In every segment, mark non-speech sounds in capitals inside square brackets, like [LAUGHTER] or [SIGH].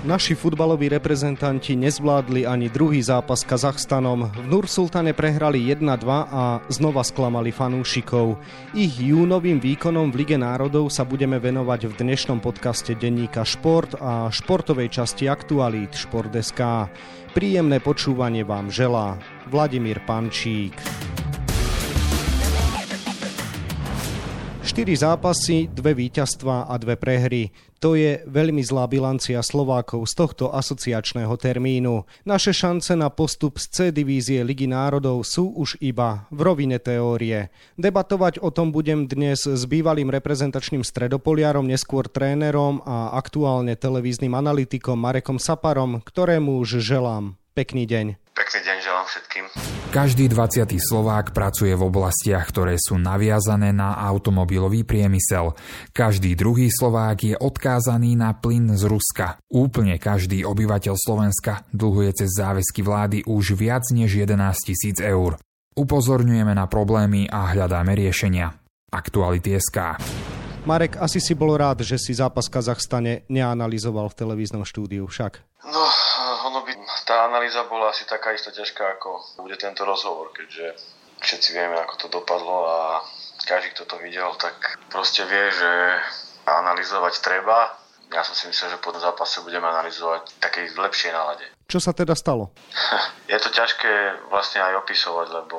Naši futbaloví reprezentanti nezvládli ani druhý zápas s Kazachstanom. V Nursultane prehrali 1-2 a znova sklamali fanúšikov. Ich júnovým výkonom v Lige národov sa budeme venovať v dnešnom podcaste denníka Šport a športovej časti aktualít Šport.sk. Príjemné počúvanie vám želá Vladimír Pančík. 4 zápasy, dve víťazstva a dve prehry. To je veľmi zlá bilancia Slovákov z tohto asociačného termínu. Naše šance na postup z C divízie Ligy národov sú už iba v rovine teórie. Debatovať o tom budem dnes s bývalým reprezentačným stredopoliarom, neskôr trénerom a aktuálne televíznym analytikom Marekom Saparom, ktorému už želám pekný deň. Pekný deň všetkým. Každý 20. Slovák pracuje v oblastiach, ktoré sú naviazané na automobilový priemysel. Každý druhý Slovák je odkázaný na plyn z Ruska. Úplne každý obyvateľ Slovenska dlhuje cez záväzky vlády už viac než 11 tisíc eur. Upozorňujeme na problémy a hľadáme riešenia. Aktuality SK. Marek, asi si bol rád, že si zápas v Kazachstane neanalizoval v televíznom štúdiu však. No, ono by, tá analýza bola asi taká isto ťažká, ako bude tento rozhovor, keďže všetci vieme, ako to dopadlo a každý, kto to videl, tak proste vie, že analyzovať treba. Ja som si myslel, že po tom zápase budeme analyzovať takej lepšej nálade. Čo sa teda stalo? [LAUGHS] Je to ťažké vlastne aj opisovať, lebo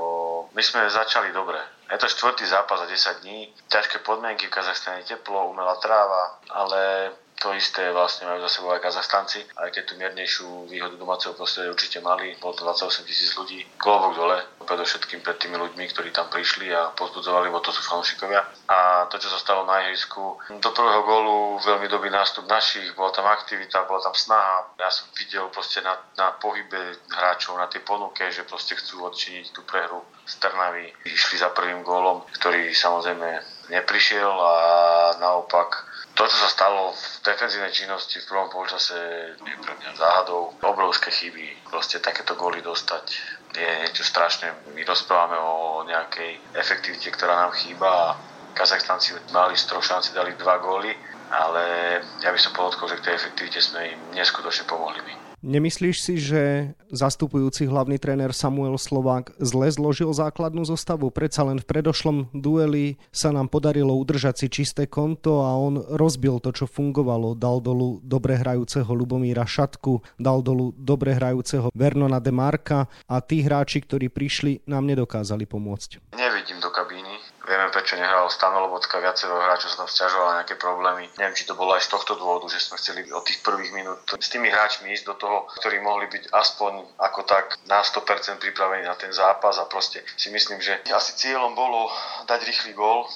my sme začali dobre. Je to štvrtý zápas za 10 dní, ťažké podmienky, v Kazachstane teplo, umelá tráva, ale to isté vlastne majú za sebou aj Kazachstanci, aj keď tú miernejšiu výhodu domáceho prostredia určite mali. Bolo to 28 tisíc ľudí. Klobok dole, predovšetkým pred tými ľuďmi, ktorí tam prišli a pozbudzovali, bo to sú fanúšikovia. A to, čo sa stalo na ihrisku, do prvého gólu veľmi dobrý nástup našich, bola tam aktivita, bola tam snaha. Ja som videl proste na, na pohybe hráčov, na tej ponuke, že proste chcú odčiniť tú prehru z Trnavy. Išli za prvým gólom, ktorý samozrejme neprišiel a naopak to, čo sa stalo v defenzívnej činnosti v prvom polčase, je pre mňa záhadou. Obrovské chyby, proste takéto góly dostať je niečo strašné. My rozprávame o nejakej efektivite, ktorá nám chýba a Kazachstanci mali z troch šanci, dali dva góly, ale ja by som podotkol, že k tej efektivite sme im neskutočne pomohli my. Nemyslíš si, že zastupujúci hlavný tréner Samuel Slovák zle zložil základnú zostavu? Predsa len v predošlom dueli sa nám podarilo udržať si čisté konto a on rozbil to, čo fungovalo. Dal dolu dobre hrajúceho Lubomíra Šatku, dal dolu dobre hrajúceho Vernona Demarka a tí hráči, ktorí prišli, nám nedokázali pomôcť. Nevidím do kabíny Vieme, prečo nehral Stano viacero hráčov sa tam stiažovalo nejaké problémy. Neviem, či to bolo aj z tohto dôvodu, že sme chceli od tých prvých minút s tými hráčmi ísť do toho, ktorí mohli byť aspoň ako tak na 100% pripravení na ten zápas a proste si myslím, že asi cieľom bolo dať rýchly gól,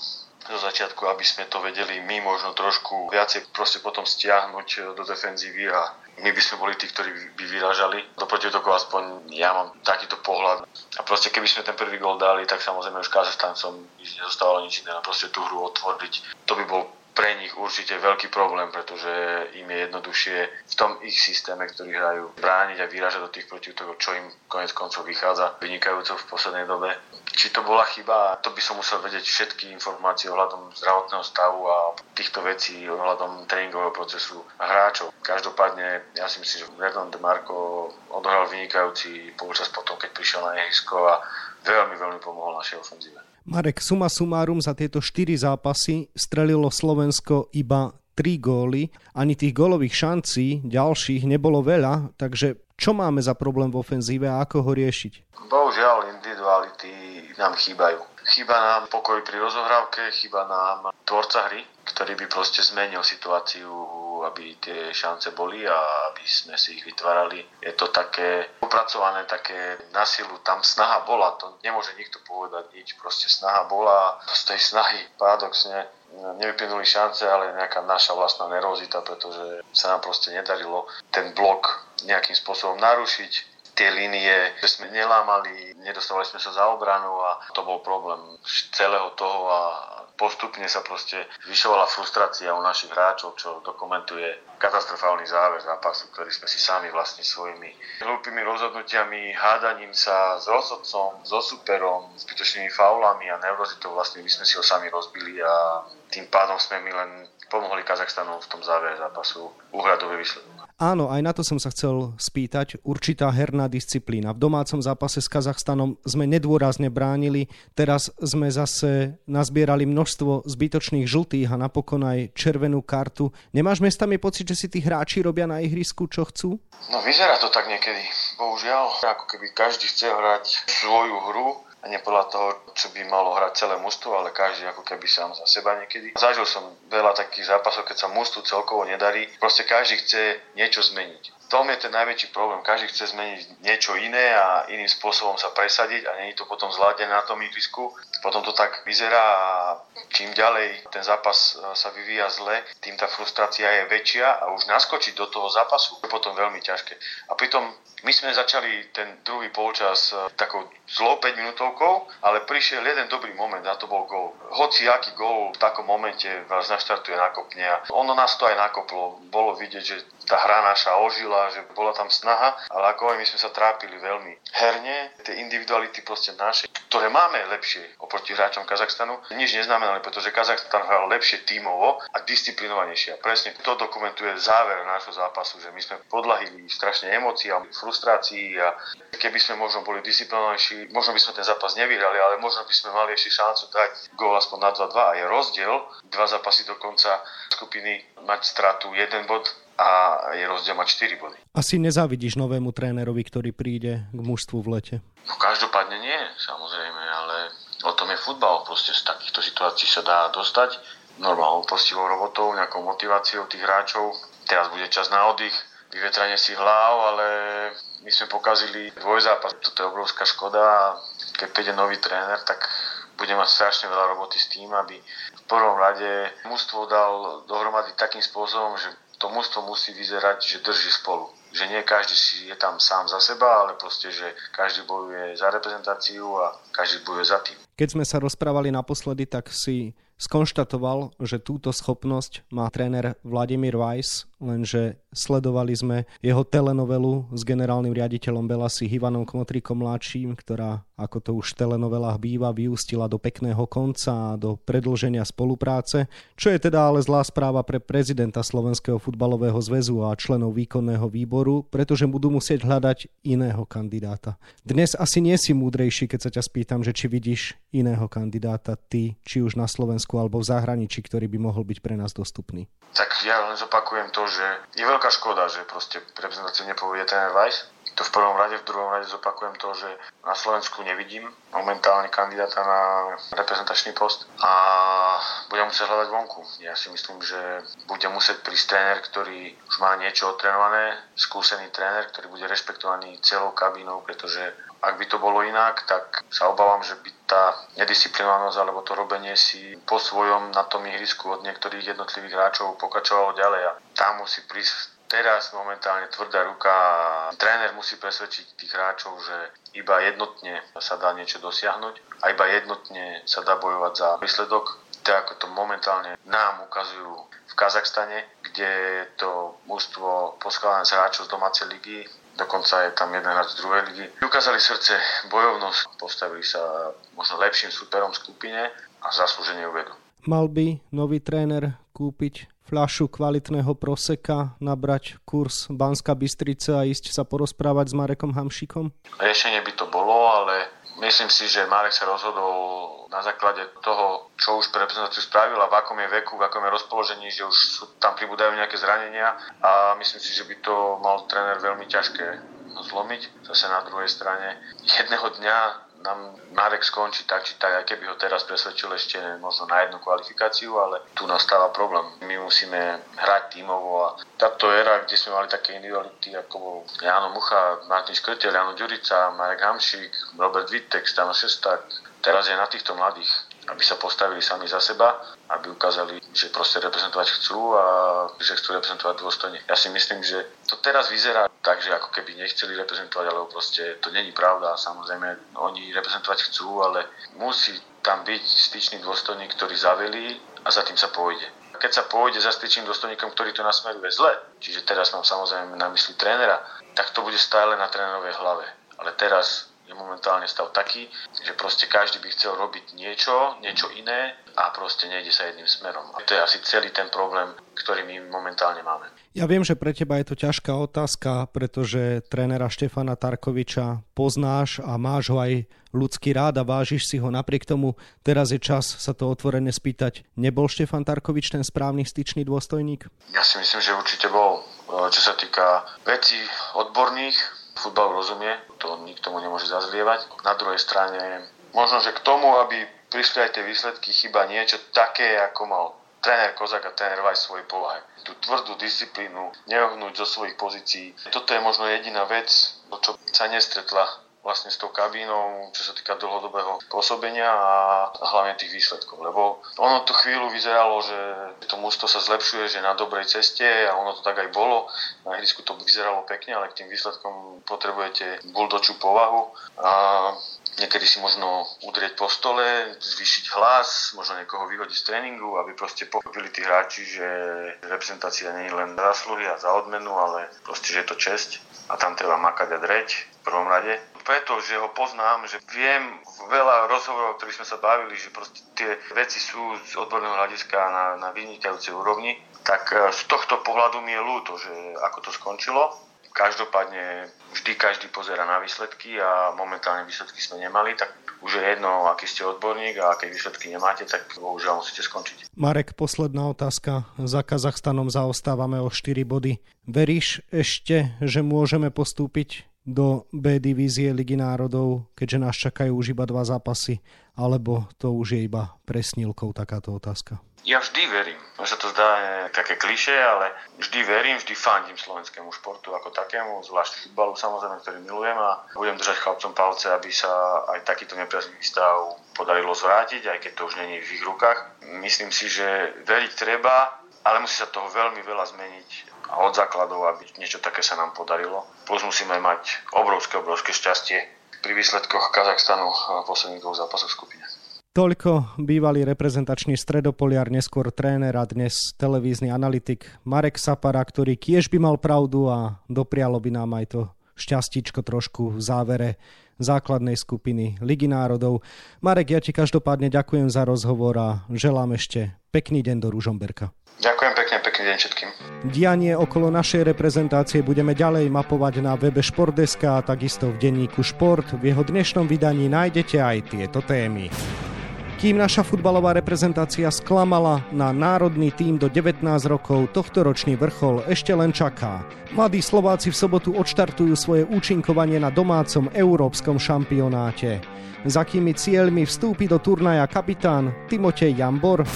zo začiatku, aby sme to vedeli my možno trošku viacej proste potom stiahnuť do defenzívy a my by sme boli tí, ktorí by vyražali do protiútoku, aspoň ja mám takýto pohľad. A proste keby sme ten prvý gol dali, tak samozrejme už Kazachstancom nič nezostávalo nič iné, proste tú hru otvoriť. To by bol pre nich určite veľký problém, pretože im je jednoduchšie v tom ich systéme, ktorý hrajú, brániť a vyrážať do tých protiútokov, čo im konec koncov vychádza vynikajúco v poslednej dobe. Či to bola chyba, to by som musel vedieť všetky informácie ohľadom zdravotného stavu a týchto vecí, ohľadom tréningového procesu a hráčov. Každopádne, ja si myslím, že Vernon de Marco odohral vynikajúci polčas potom, keď prišiel na ihrisko a veľmi, veľmi pomohol našej ofenzíve. Marek, suma sumárum za tieto 4 zápasy strelilo Slovensko iba 3 góly. Ani tých gólových šancí ďalších nebolo veľa, takže čo máme za problém v ofenzíve a ako ho riešiť? Bohužiaľ, individuality nám chýbajú. Chýba nám pokoj pri rozohrávke, chýba nám tvorca hry, ktorý by proste zmenil situáciu aby tie šance boli a aby sme si ich vytvárali. Je to také upracované, také na silu, tam snaha bola, to nemôže nikto povedať nič, proste snaha bola, z tej snahy paradoxne nevyplynuli šance, ale nejaká naša vlastná nervozita, pretože sa nám proste nedarilo ten blok nejakým spôsobom narušiť. Tie línie sme nelámali, nedostávali sme sa za obranu a to bol problém celého toho a postupne sa proste zvyšovala frustrácia u našich hráčov, čo dokumentuje katastrofálny záver zápasu, ktorý sme si sami vlastne svojimi hlúpými rozhodnutiami, hádaním sa s rozhodcom, so superom, zbytočnými faulami a neurozitou vlastne my sme si ho sami rozbili a tým pádom sme my len pomohli Kazachstanu v tom závere zápasu uhradový výsledok. Áno, aj na to som sa chcel spýtať. Určitá herná disciplína. V domácom zápase s Kazachstanom sme nedôrazne bránili, teraz sme zase nazbierali množstvo zbytočných žltých a napokon aj červenú kartu. Nemáš mestami pocit, že si tí hráči robia na ihrisku, čo chcú? No vyzerá to tak niekedy. Bohužiaľ, ako keby každý chce hrať svoju hru a nie podľa toho, čo by malo hrať celé mužstvo, ale každý ako keby sám za seba niekedy. Zažil som veľa takých zápasov, keď sa mužstvu celkovo nedarí. Proste každý chce niečo zmeniť tom je ten najväčší problém. Každý chce zmeniť niečo iné a iným spôsobom sa presadiť a nie je to potom zladené na tom ihrisku. Potom to tak vyzerá a čím ďalej ten zápas e, sa vyvíja zle, tým tá frustrácia je väčšia a už naskočiť do toho zápasu je potom veľmi ťažké. A pritom my sme začali ten druhý polčas e, takou zlou 5 minútovkou, ale prišiel jeden dobrý moment a to bol gól. Hoci aký gól v takom momente vás naštartuje, nakopne a ono nás to aj nakoplo. Bolo vidieť, že tá hra naša ožila, že bola tam snaha, ale ako aj my sme sa trápili veľmi herne, tie individuality proste naše, ktoré máme lepšie oproti hráčom Kazachstanu, nič neznamenali, pretože Kazachstan hral lepšie tímovo a disciplinovanejšie. A presne to dokumentuje záver nášho zápasu, že my sme podlahili strašne emócií a frustrácií a keby sme možno boli disciplinovanejší, možno by sme ten zápas nevyhrali, ale možno by sme mali ešte šancu dať gól aspoň na 2-2 a je rozdiel dva zápasy do konca skupiny mať stratu jeden bod a je rozdiel mať 4 body. Asi nezávidíš novému trénerovi, ktorý príde k mužstvu v lete? No každopádne nie, samozrejme, ale o tom je futbal. Proste z takýchto situácií sa dá dostať normálnou postivou robotou, nejakou motiváciou tých hráčov. Teraz bude čas na oddych, vyvetranie si hlav, ale my sme pokazili dvojzápas. Toto je obrovská škoda a keď príde nový tréner, tak bude mať strašne veľa roboty s tým, aby v prvom rade mužstvo dal dohromady takým spôsobom, že to mužstvo musí vyzerať, že drží spolu. Že nie každý si je tam sám za seba, ale proste, že každý bojuje za reprezentáciu a každý bojuje za tým. Keď sme sa rozprávali naposledy, tak si skonštatoval, že túto schopnosť má tréner Vladimír Weiss, lenže sledovali sme jeho telenovelu s generálnym riaditeľom Belasi Ivanom Kmotrikom mladším, ktorá, ako to už v telenovelách býva, vyústila do pekného konca a do predlženia spolupráce, čo je teda ale zlá správa pre prezidenta Slovenského futbalového zväzu a členov výkonného výboru, pretože budú musieť hľadať iného kandidáta. Dnes asi nie si múdrejší, keď sa ťa spýtam, že či vidíš iného kandidáta ty, či už na Slovensku alebo v zahraničí, ktorý by mohol byť pre nás dostupný. Tak ja len zopakujem to, že je veľká škoda, že proste reprezentáciu nepovie ten Weiss. To v prvom rade, v druhom rade zopakujem to, že na Slovensku nevidím momentálne kandidáta na reprezentačný post a budem musieť hľadať vonku. Ja si myslím, že bude musieť prísť tréner, ktorý už má niečo otrénované, skúsený tréner, ktorý bude rešpektovaný celou kabínou, pretože ak by to bolo inak, tak sa obávam, že by tá nedisciplinovanosť alebo to robenie si po svojom na tom ihrisku od niektorých jednotlivých hráčov pokračovalo ďalej a tam musí prísť teraz momentálne tvrdá ruka tréner musí presvedčiť tých hráčov, že iba jednotne sa dá niečo dosiahnuť a iba jednotne sa dá bojovať za výsledok, tak ako to momentálne nám ukazujú v Kazachstane, kde je to mužstvo poskladané z hráčov z domácej ligy, dokonca je tam jeden hráč z druhej ligy. Ukázali srdce, bojovnosť, postavili sa možno lepším súperom v skupine a zaslúženie uvedú. Mal by nový tréner kúpiť fľašu kvalitného proseka, nabrať kurz Banska Bystrica a ísť sa porozprávať s Marekom Hamšikom? Riešenie by to bolo, ale myslím si, že Marek sa rozhodol na základe toho, čo už pre reprezentáciu spravil a v akom je veku, v akom je rozpoložení, že už sú, tam pribúdajú nejaké zranenia a myslím si, že by to mal tréner veľmi ťažké zlomiť. Zase na druhej strane jedného dňa nám Marek skončí tak či tak, aj keby ho teraz presvedčil ešte možno na jednu kvalifikáciu, ale tu nastáva problém. My musíme hrať tímovo a táto éra, kde sme mali také individuality ako Jano Mucha, Martin Škrtel, Jano Ďurica, Marek Hamšík, Robert Wittek, Stano Šesták, teraz je na týchto mladých aby sa postavili sami za seba, aby ukázali, že proste reprezentovať chcú a že chcú reprezentovať dôstojne. Ja si myslím, že to teraz vyzerá tak, že ako keby nechceli reprezentovať, alebo proste to není pravda. Samozrejme, oni reprezentovať chcú, ale musí tam byť styčný dôstojník, ktorý zavelí a za tým sa pôjde. Keď sa pôjde za styčným dôstojníkom, ktorý to nasmeruje zle, čiže teraz mám samozrejme na mysli trénera, tak to bude stále na trénerovej hlave. Ale teraz je momentálne stav taký, že proste každý by chcel robiť niečo, niečo iné a proste nejde sa jedným smerom. A to je asi celý ten problém, ktorý my momentálne máme. Ja viem, že pre teba je to ťažká otázka, pretože trénera Štefana Tarkoviča poznáš a máš ho aj ľudský rád a vážiš si ho. Napriek tomu teraz je čas sa to otvorene spýtať. Nebol Štefan Tarkovič ten správny styčný dôstojník? Ja si myslím, že určite bol. Čo sa týka vecí odborných, futbal rozumie, to nikto mu nemôže zazlievať. Na druhej strane, možno, že k tomu, aby prišli aj tie výsledky, chyba niečo také, ako mal tréner Kozak a tréner Vaj svojej povahe. Tú tvrdú disciplínu, neohnúť zo svojich pozícií. Toto je možno jediná vec, čo sa nestretla vlastne s tou kabínou, čo sa týka dlhodobého pôsobenia a hlavne tých výsledkov. Lebo ono tu chvíľu vyzeralo, že to mústvo sa zlepšuje, že na dobrej ceste a ono to tak aj bolo. Na ihrisku to vyzeralo pekne, ale k tým výsledkom potrebujete buldočú povahu a niekedy si možno udrieť po stole, zvýšiť hlas, možno niekoho vyhodiť z tréningu, aby proste pochopili tí hráči, že reprezentácia nie je len zásluhy a za odmenu, ale proste, že je to česť a tam treba makať a dreť v prvom rade preto, že ho poznám, že viem veľa rozhovorov, ktorých sme sa bavili, že proste tie veci sú z odborného hľadiska na, na vynikajúcej úrovni, tak e, z tohto pohľadu mi je ľúto, že ako to skončilo. Každopádne vždy každý pozera na výsledky a momentálne výsledky sme nemali, tak už je jedno, aký ste odborník a aké výsledky nemáte, tak bohužiaľ musíte skončiť. Marek, posledná otázka. Za Kazachstanom zaostávame o 4 body. Veríš ešte, že môžeme postúpiť do B divízie Ligy národov, keďže nás čakajú už iba dva zápasy, alebo to už je iba presnilkou takáto otázka? Ja vždy verím. Mne sa to zdá také kliše, ale vždy verím, vždy fandím slovenskému športu ako takému, zvlášť futbalu samozrejme, ktorý milujem a budem držať chlapcom palce, aby sa aj takýto nepriaznivý stav podarilo zvrátiť, aj keď to už není v ich rukách. Myslím si, že veriť treba, ale musí sa toho veľmi veľa zmeniť od základov, aby niečo také sa nám podarilo. Plus musíme mať obrovské, obrovské šťastie pri výsledkoch Kazachstanu v posledných dvoch zápasoch skupine. Toľko bývalý reprezentačný stredopoliar, neskôr tréner a dnes televízny analytik Marek Sapara, ktorý tiež by mal pravdu a doprialo by nám aj to šťastíčko trošku v závere základnej skupiny Ligy národov. Marek, ja ti každopádne ďakujem za rozhovor a želám ešte pekný deň do Ružomberka. Ďakujem pekne, pekný deň všetkým. Dianie okolo našej reprezentácie budeme ďalej mapovať na webe Športdeska a takisto v denníku Šport. V jeho dnešnom vydaní nájdete aj tieto témy. Kým naša futbalová reprezentácia sklamala, na národný tým do 19 rokov tohtoročný vrchol ešte len čaká. Mladí Slováci v sobotu odštartujú svoje účinkovanie na domácom európskom šampionáte. Za akými cieľmi vstúpi do turnaja kapitán Timotej Jambor?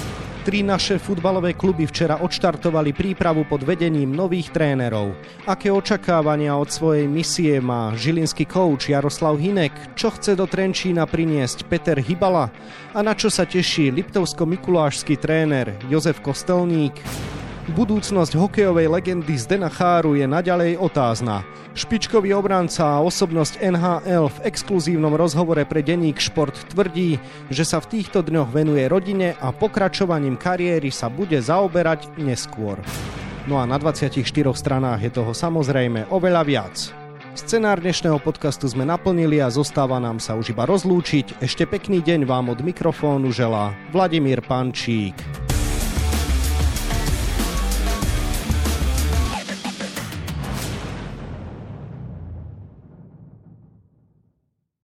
Tri naše futbalové kluby včera odštartovali prípravu pod vedením nových trénerov. Aké očakávania od svojej misie má žilinský kouč Jaroslav Hinek? Čo chce do Trenčína priniesť Peter Hybala? A na čo sa teší liptovsko-mikulášsky tréner Jozef Kostelník? Budúcnosť hokejovej legendy Zdena Cháru je naďalej otázna. Špičkový obranca a osobnosť NHL v exkluzívnom rozhovore pre denník Šport tvrdí, že sa v týchto dňoch venuje rodine a pokračovaním kariéry sa bude zaoberať neskôr. No a na 24 stranách je toho samozrejme oveľa viac. Scenár dnešného podcastu sme naplnili a zostáva nám sa už iba rozlúčiť. Ešte pekný deň vám od mikrofónu želá Vladimír Pančík.